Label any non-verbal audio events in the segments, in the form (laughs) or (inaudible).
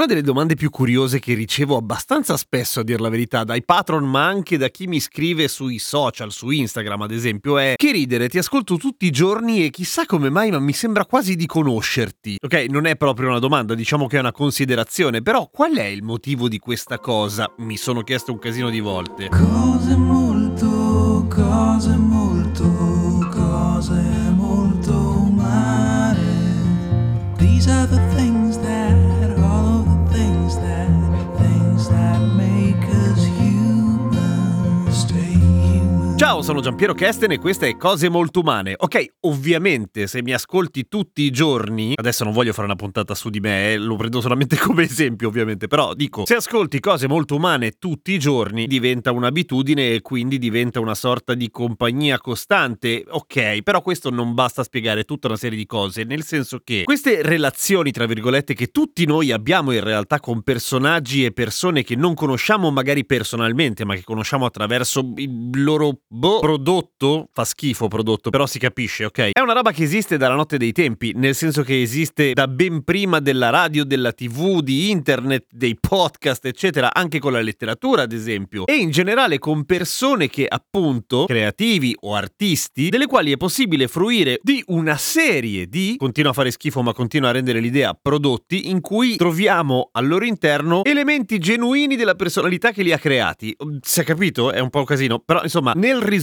Una delle domande più curiose che ricevo abbastanza spesso, a dir la verità, dai patron, ma anche da chi mi scrive sui social, su Instagram ad esempio, è che ridere, ti ascolto tutti i giorni e chissà come mai, ma mi sembra quasi di conoscerti. Ok, non è proprio una domanda, diciamo che è una considerazione, però qual è il motivo di questa cosa? Mi sono chiesto un casino di volte. Cose molto, cose molto, Ciao, sono Giampiero Kesten e questa è Cose Molto Umane. Ok, ovviamente se mi ascolti tutti i giorni, adesso non voglio fare una puntata su di me, eh, lo prendo solamente (laughs) come esempio ovviamente, però dico, se ascolti Cose Molto Umane tutti i giorni diventa un'abitudine e quindi diventa una sorta di compagnia costante. Ok, però questo non basta a spiegare tutta una serie di cose, nel senso che queste relazioni, tra virgolette, che tutti noi abbiamo in realtà con personaggi e persone che non conosciamo magari personalmente, ma che conosciamo attraverso il loro boh, prodotto, fa schifo prodotto, però si capisce, ok? È una roba che esiste dalla notte dei tempi, nel senso che esiste da ben prima della radio, della tv, di internet, dei podcast, eccetera, anche con la letteratura, ad esempio, e in generale con persone che appunto, creativi o artisti, delle quali è possibile fruire di una serie di, continua a fare schifo ma continua a rendere l'idea, prodotti in cui troviamo al loro interno elementi genuini della personalità che li ha creati. Si è capito? È un po' un casino, però insomma, nel risultato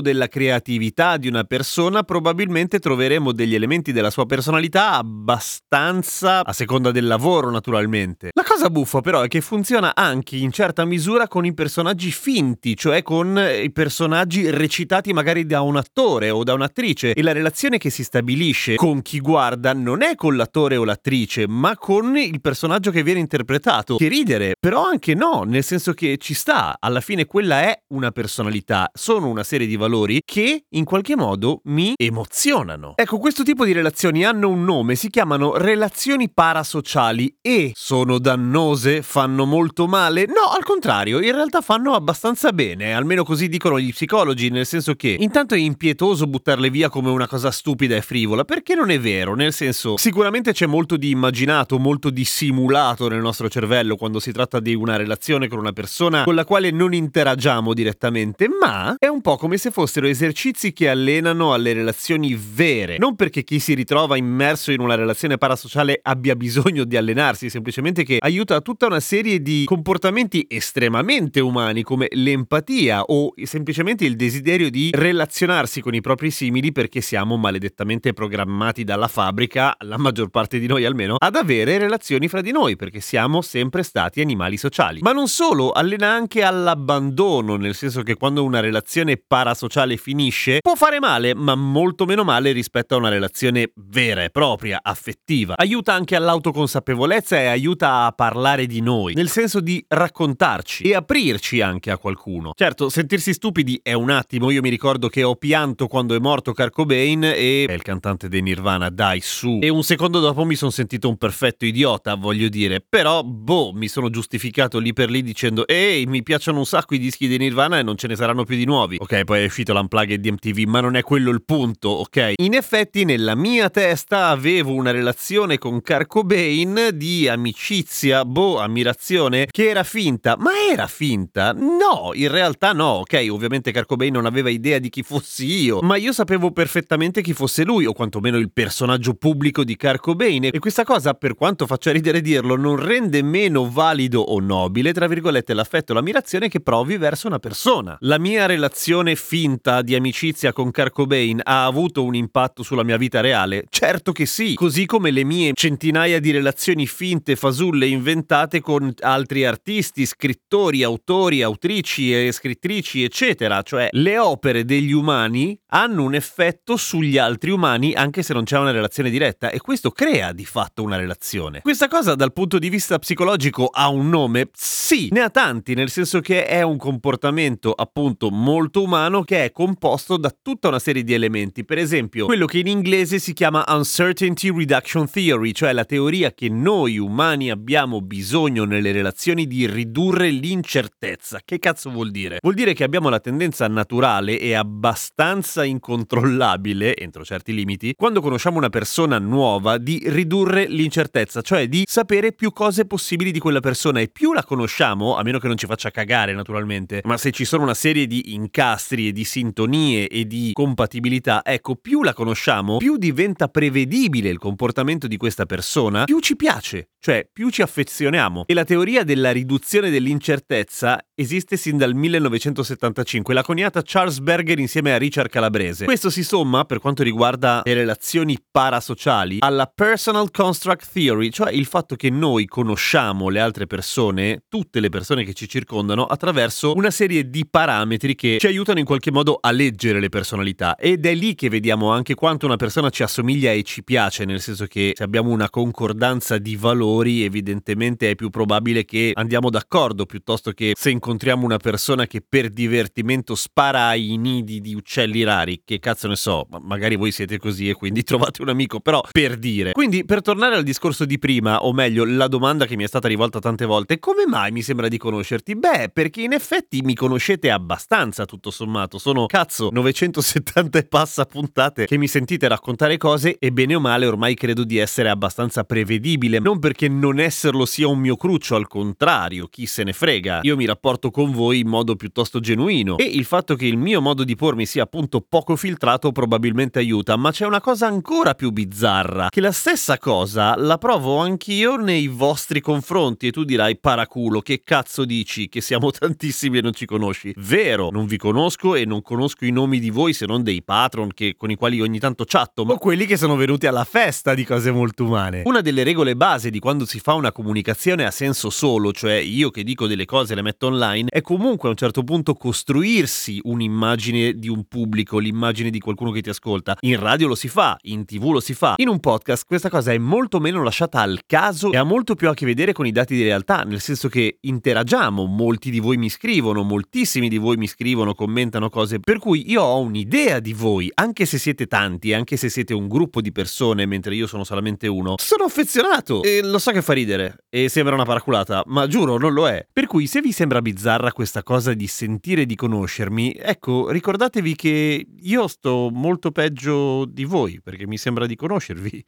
della creatività di una persona probabilmente troveremo degli elementi della sua personalità abbastanza a seconda del lavoro, naturalmente. La cosa buffa però è che funziona anche in certa misura con i personaggi finti, cioè con i personaggi recitati magari da un attore o da un'attrice e la relazione che si stabilisce con chi guarda non è con l'attore o l'attrice, ma con il personaggio che viene interpretato. Che ridere, però anche no, nel senso che ci sta, alla fine quella è una personalità, sono una serie di valori che in qualche modo mi emozionano. Ecco, questo tipo di relazioni hanno un nome, si chiamano relazioni parasociali e sono dannose, fanno molto male? No, al contrario, in realtà fanno abbastanza bene, almeno così dicono gli psicologi, nel senso che intanto è impietoso buttarle via come una cosa stupida e frivola, perché non è vero, nel senso sicuramente c'è molto di immaginato, molto di simulato nel nostro cervello quando si tratta di una relazione con una persona con la quale non interagiamo direttamente, ma è un po' come se fossero esercizi che allenano alle relazioni vere, non perché chi si ritrova immerso in una relazione parasociale abbia bisogno di allenarsi, semplicemente che aiuta tutta una serie di comportamenti estremamente umani come l'empatia o semplicemente il desiderio di relazionarsi con i propri simili perché siamo maledettamente programmati dalla fabbrica, la maggior parte di noi almeno, ad avere relazioni fra di noi perché siamo sempre stati animali sociali. Ma non solo, allena anche all'abbandono, nel senso che quando una relazione parasociale finisce può fare male, ma molto meno male rispetto a una relazione vera e propria, affettiva. Aiuta anche all'autoconsapevolezza e aiuta a parlare di noi, nel senso di raccontarci e aprirci anche a qualcuno. Certo, sentirsi stupidi è un attimo, io mi ricordo che ho pianto quando è morto Kurt Cobain e è il cantante dei Nirvana, dai su. E un secondo dopo mi sono sentito un perfetto idiota, voglio dire, però boh, mi sono giustificato lì per lì dicendo "Ehi, mi piacciono un sacco i dischi dei Nirvana e non ce ne saranno più di nuovi". Ok, poi è uscito l'unplugged di MTV, ma non è quello il punto, ok? In effetti nella mia testa avevo una relazione con Kurt Cobain di amicizia, boh, ammirazione, che era finta, ma era finta? No, in realtà no, ok, ovviamente Kurt Cobain non aveva idea di chi fossi io, ma io sapevo perfettamente chi fosse lui, o quantomeno il personaggio pubblico di Kurt Cobain, e questa cosa, per quanto faccia ridere dirlo, non rende meno valido o nobile, tra virgolette, l'affetto e l'ammirazione che provi verso una persona. La mia relazione relazione finta di amicizia con Kurt Cobain ha avuto un impatto sulla mia vita reale? Certo che sì, così come le mie centinaia di relazioni finte, fasulle, inventate con altri artisti, scrittori, autori, autrici e scrittrici, eccetera. Cioè, le opere degli umani hanno un effetto sugli altri umani anche se non c'è una relazione diretta e questo crea di fatto una relazione. Questa cosa dal punto di vista psicologico ha un nome? Sì, ne ha tanti, nel senso che è un comportamento appunto molto umano che è composto da tutta una serie di elementi. Per esempio, quello che in inglese si chiama Uncertainty Reduction Theory, cioè la teoria che noi umani abbiamo bisogno nelle relazioni di ridurre l'incertezza. Che cazzo vuol dire? Vuol dire che abbiamo la tendenza naturale e abbastanza incontrollabile, entro certi limiti, quando conosciamo una persona nuova, di ridurre l'incertezza, cioè di sapere più cose possibili di quella persona e più la conosciamo, a meno che non ci faccia cagare naturalmente, ma se ci sono una serie di incastri e di sintonie e di compatibilità, ecco, più la conosciamo, più diventa prevedibile il comportamento di questa persona, più ci piace, cioè più ci affezioniamo. E la teoria della riduzione dell'incertezza esiste sin dal 1975, l'ha coniata Charles Berger insieme a Richard Calabrese. Questo si somma, per quanto riguarda le relazioni parasociali, alla Personal Construct Theory, cioè il fatto che noi conosciamo le altre persone, tutte le persone che ci circondano, attraverso una serie di parametri che ci aiutano in qualche modo a leggere le personalità. Ed è lì che vediamo anche quanto una persona ci assomiglia e ci piace, nel senso che se abbiamo una concordanza di valori, evidentemente è più probabile che andiamo d'accordo piuttosto che se incontriamo una persona che per divertimento spara ai nidi di uccelli rari, che cazzo ne so, ma magari voi siete così e quindi (laughs) trovate un amico, però per dire. Quindi per tornare al discorso di prima, o meglio, la domanda che mi è stata rivolta tante volte, come mai mi sembra di conoscerti? Beh, perché in effetti mi conoscete abbastanza tutto sommato, sono cazzo 970 e passa puntate che mi sentite raccontare cose e bene o male ormai credo di essere abbastanza prevedibile, non perché non esserlo sia un mio cruccio, al contrario, chi se ne frega. Io mi rapporto con voi in modo piuttosto genuino e il fatto che il mio modo di pormi sia appunto poco filtrato probabilmente aiuta, ma c'è una cosa ancora più bizzarra, che la stessa cosa la provo anch'io nei vostri confronti e tu dirai paraculo, che cazzo dici che siamo (laughs) tantissimi e non ci conosci? Vero, non vi conosco e non conosco i nomi di voi se non dei patron che, con i quali ogni tanto chatto, ma quelli che sono venuti alla festa di cose molto umane. Una delle regole base di quando si fa una comunicazione a senso solo, cioè io che dico delle cose e le metto online, è comunque a un certo punto costruirsi un'immagine di un pubblico, l'immagine di qualcuno che ti ascolta. In radio lo si fa, in tv lo si fa. In un podcast questa cosa è molto meno lasciata al caso e ha molto più a che vedere con i dati di realtà, nel senso che interagiamo, molti di voi mi scrivono, moltissimi di voi mi scrivono, commentano cose, per cui io ho un'idea di voi, anche se siete tanti, anche se siete un gruppo di persone, mentre io sono solamente uno. Sono affezionato e lo so che fa ridere e sembra una paraculata, ma giuro non lo è. Per cui se vi sembra bizzarra questa cosa di sentire di conoscermi, ecco, ricordatevi che io sto molto peggio di voi, perché mi sembra di conoscervi.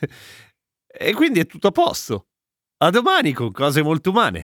(laughs) e quindi è tutto a posto. A domani con cose molto umane.